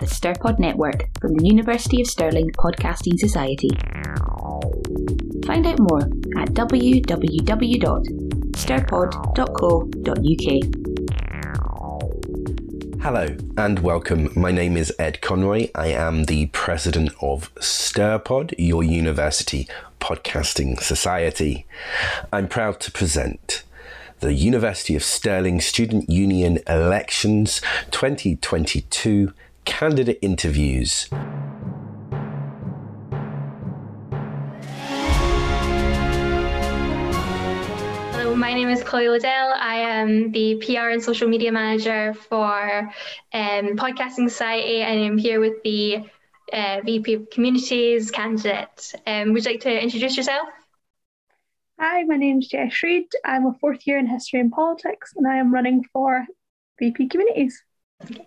the Stirpod Network from the University of Stirling Podcasting Society. Find out more at www.stirpod.co.uk. Hello and welcome. My name is Ed Conroy. I am the president of Stirpod, your university podcasting society. I'm proud to present the University of Stirling Student Union Elections 2022 candidate interviews. Hello, my name is Chloe Liddell. I am the PR and social media manager for um, Podcasting Society, and I'm here with the uh, VP of Communities candidate. Um, would you like to introduce yourself? Hi, my name is Jess Reid. I'm a fourth year in history and politics, and I am running for VP Communities. Okay.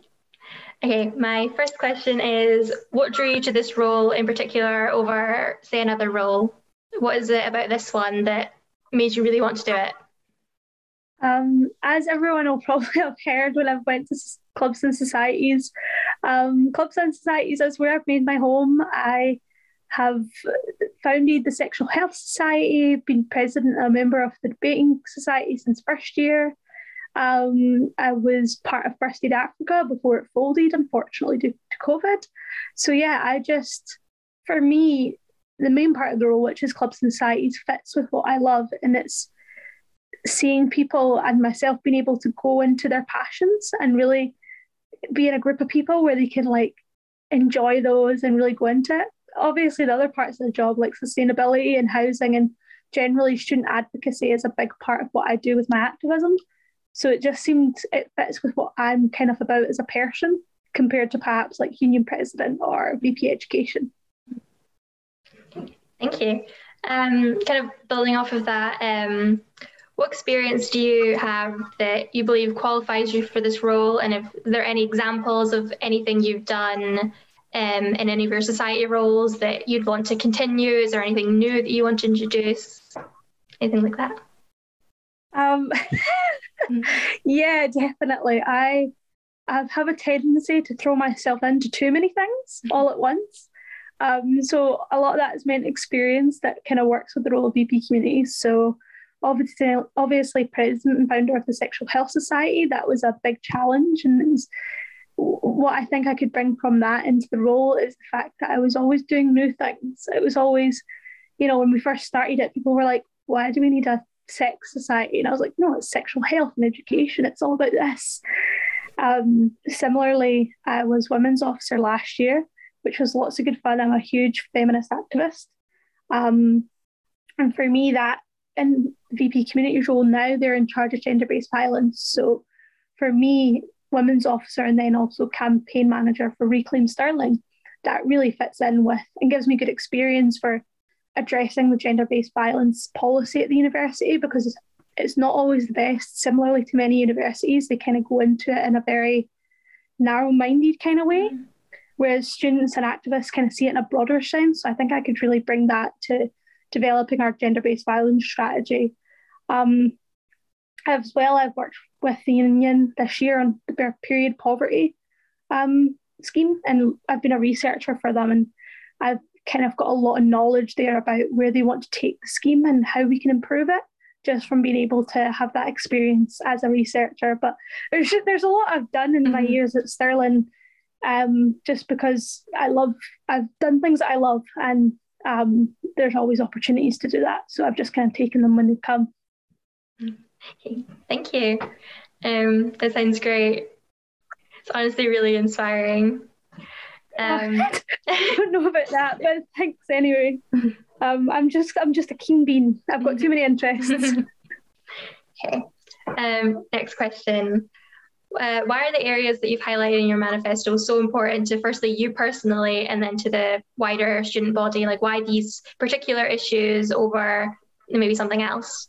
Okay, my first question is what drew you to this role in particular over, say, another role? What is it about this one that made you really want to do it? Um, as everyone will probably have heard when I've went to clubs and societies, um, clubs and societies is where I've made my home. I have founded the Sexual Health Society, been president and a member of the Debating Society since first year. Um, I was part of First Aid Africa before it folded, unfortunately, due to COVID. So, yeah, I just, for me, the main part of the role, which is clubs and societies, fits with what I love. And it's seeing people and myself being able to go into their passions and really be in a group of people where they can like enjoy those and really go into it. Obviously, the other parts of the job, like sustainability and housing and generally student advocacy, is a big part of what I do with my activism. So it just seemed it fits with what I'm kind of about as a person compared to perhaps like union president or VP education. Thank you. Um, kind of building off of that, um, what experience do you have that you believe qualifies you for this role? And if there are any examples of anything you've done um, in any of your society roles that you'd want to continue, is there anything new that you want to introduce? Anything like that? Um, yeah, definitely. I I have a tendency to throw myself into too many things mm-hmm. all at once. Um, so a lot of that is meant experience that kind of works with the role of VP communities. So obviously, obviously, president and founder of the Sexual Health Society, that was a big challenge. And it was what I think I could bring from that into the role is the fact that I was always doing new things. It was always, you know, when we first started it, people were like, why do we need a sex society. And I was like, no, it's sexual health and education. It's all about this. Um, similarly, I was women's officer last year, which was lots of good fun. I'm a huge feminist activist. Um, and for me, that in VP community role now, they're in charge of gender based violence. So for me, women's officer and then also campaign manager for Reclaim Stirling, that really fits in with and gives me good experience for addressing the gender based violence policy at the university because it's, it's not always the best. Similarly to many universities, they kind of go into it in a very narrow minded kind of way, mm-hmm. whereas students and activists kind of see it in a broader sense. So I think I could really bring that to developing our gender based violence strategy. Um, as well, I've worked with the union this year on the period poverty um, scheme, and I've been a researcher for them, and I've kind of got a lot of knowledge there about where they want to take the scheme and how we can improve it just from being able to have that experience as a researcher. But there's there's a lot I've done in mm-hmm. my years at Stirling, um, just because I love I've done things that I love, and um, there's always opportunities to do that. So I've just kind of taken them when they come. Thank you. Um, that sounds great. It's honestly really inspiring. Um, I don't know about that, but thanks anyway. Um, I'm just I'm just a keen bean. I've got too many interests. okay. Um, next question. Uh, why are the areas that you've highlighted in your manifesto so important to firstly you personally and then to the wider student body? Like why these particular issues over maybe something else?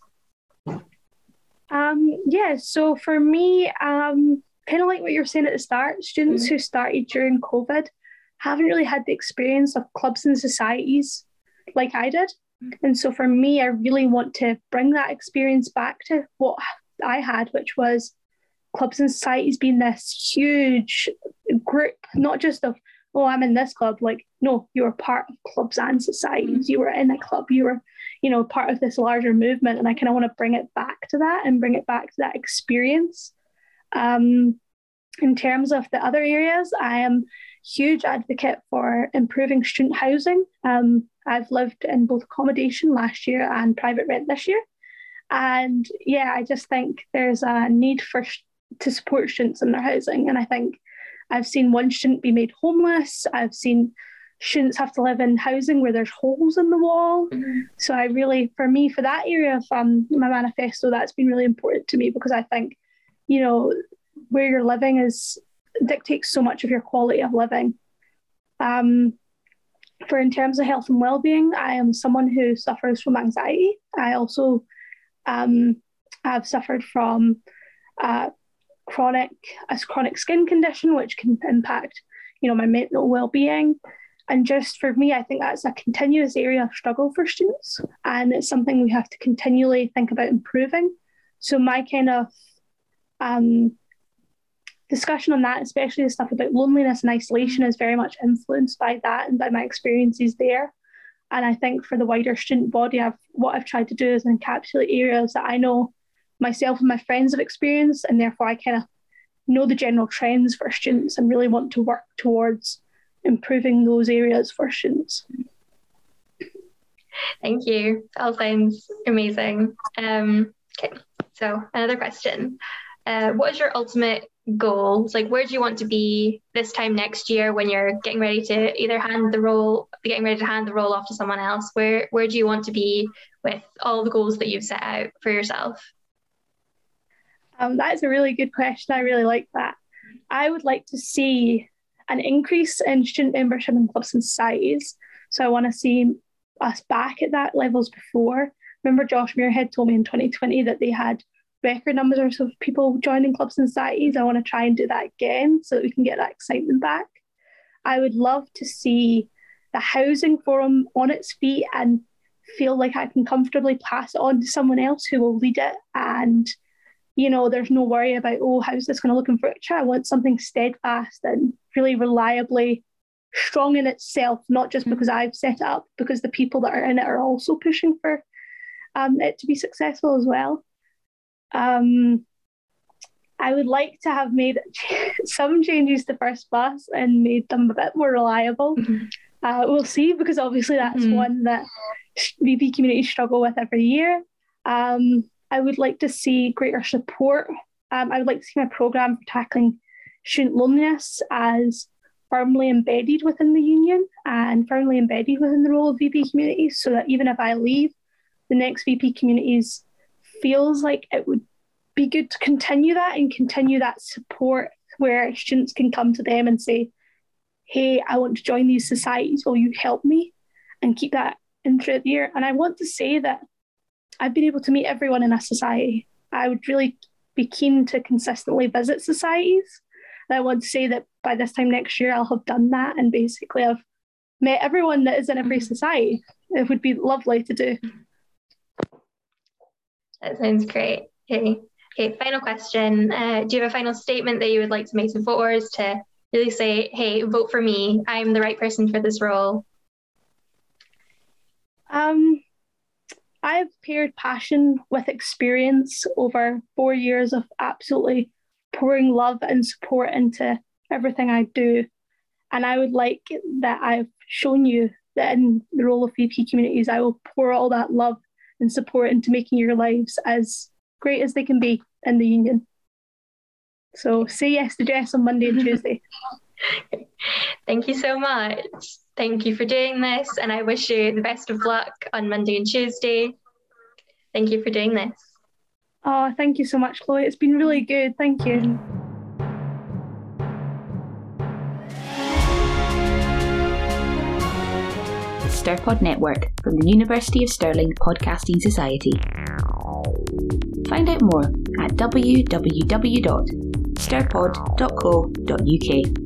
Um, yeah, so for me, um, kind of like what you were saying at the start, students mm-hmm. who started during COVID haven't really had the experience of clubs and societies like I did. And so for me, I really want to bring that experience back to what I had, which was clubs and societies being this huge group, not just of oh, I'm in this club. Like, no, you were part of clubs and societies. You were in a club. You were, you know, part of this larger movement. And I kind of want to bring it back to that and bring it back to that experience. Um, in terms of the other areas, I am huge advocate for improving student housing. Um, I've lived in both accommodation last year and private rent this year. And yeah, I just think there's a need for to support students in their housing. And I think I've seen one student be made homeless. I've seen students have to live in housing where there's holes in the wall. Mm-hmm. So I really, for me, for that area of um, my manifesto, that's been really important to me because I think, you know, where you're living is dictates so much of your quality of living. Um, for in terms of health and well-being, I am someone who suffers from anxiety. I also um, have suffered from uh, chronic a chronic skin condition, which can impact, you know, my mental well-being. And just for me, I think that's a continuous area of struggle for students, and it's something we have to continually think about improving. So my kind of um, discussion on that, especially the stuff about loneliness and isolation, is very much influenced by that and by my experiences there. And I think for the wider student body, I've what I've tried to do is encapsulate areas that I know myself and my friends have experienced, and therefore I kind of know the general trends for students and really want to work towards improving those areas for students. Thank you. All sounds amazing. Um, okay, so another question. Uh, what is your ultimate goal? Like, where do you want to be this time next year when you're getting ready to either hand the role, getting ready to hand the role off to someone else? Where Where do you want to be with all the goals that you've set out for yourself? Um, that is a really good question. I really like that. I would like to see an increase in student membership in clubs and societies. So I want to see us back at that levels before. Remember, Josh Muirhead told me in 2020 that they had record numbers of people joining clubs and societies. I want to try and do that again so that we can get that excitement back. I would love to see the housing forum on its feet and feel like I can comfortably pass it on to someone else who will lead it and you know, there's no worry about, oh, how's this going to look in future? I want something steadfast and really reliably strong in itself, not just because I've set it up, because the people that are in it are also pushing for um, it to be successful as well. Um, I would like to have made some changes to First Bus and made them a bit more reliable. Mm-hmm. Uh, we'll see, because obviously that's mm-hmm. one that VP communities struggle with every year. Um, I would like to see greater support. Um, I would like to see my programme for tackling student loneliness as firmly embedded within the union and firmly embedded within the role of VP communities so that even if I leave, the next VP communities feels like it would be good to continue that and continue that support where students can come to them and say, hey, I want to join these societies. Will you help me? And keep that in throughout the year. And I want to say that I've been able to meet everyone in a society. I would really be keen to consistently visit societies. And I want to say that by this time next year, I'll have done that and basically I've met everyone that is in every mm-hmm. society. It would be lovely to do. That sounds great. Okay. Okay, final question. Uh, do you have a final statement that you would like to make to voters to really say, hey, vote for me. I'm the right person for this role? Um, I've paired passion with experience over four years of absolutely pouring love and support into everything I do. And I would like that I've shown you that in the role of VP communities, I will pour all that love and support into making your lives as great as they can be in the union. So say yes to Jess on Monday and Tuesday. Thank you so much. Thank you for doing this, and I wish you the best of luck on Monday and Tuesday. Thank you for doing this. Oh, thank you so much, Chloe. It's been really good. Thank you. StirPod Network from the University of Stirling Podcasting Society. Find out more at www.stirpod.co.uk.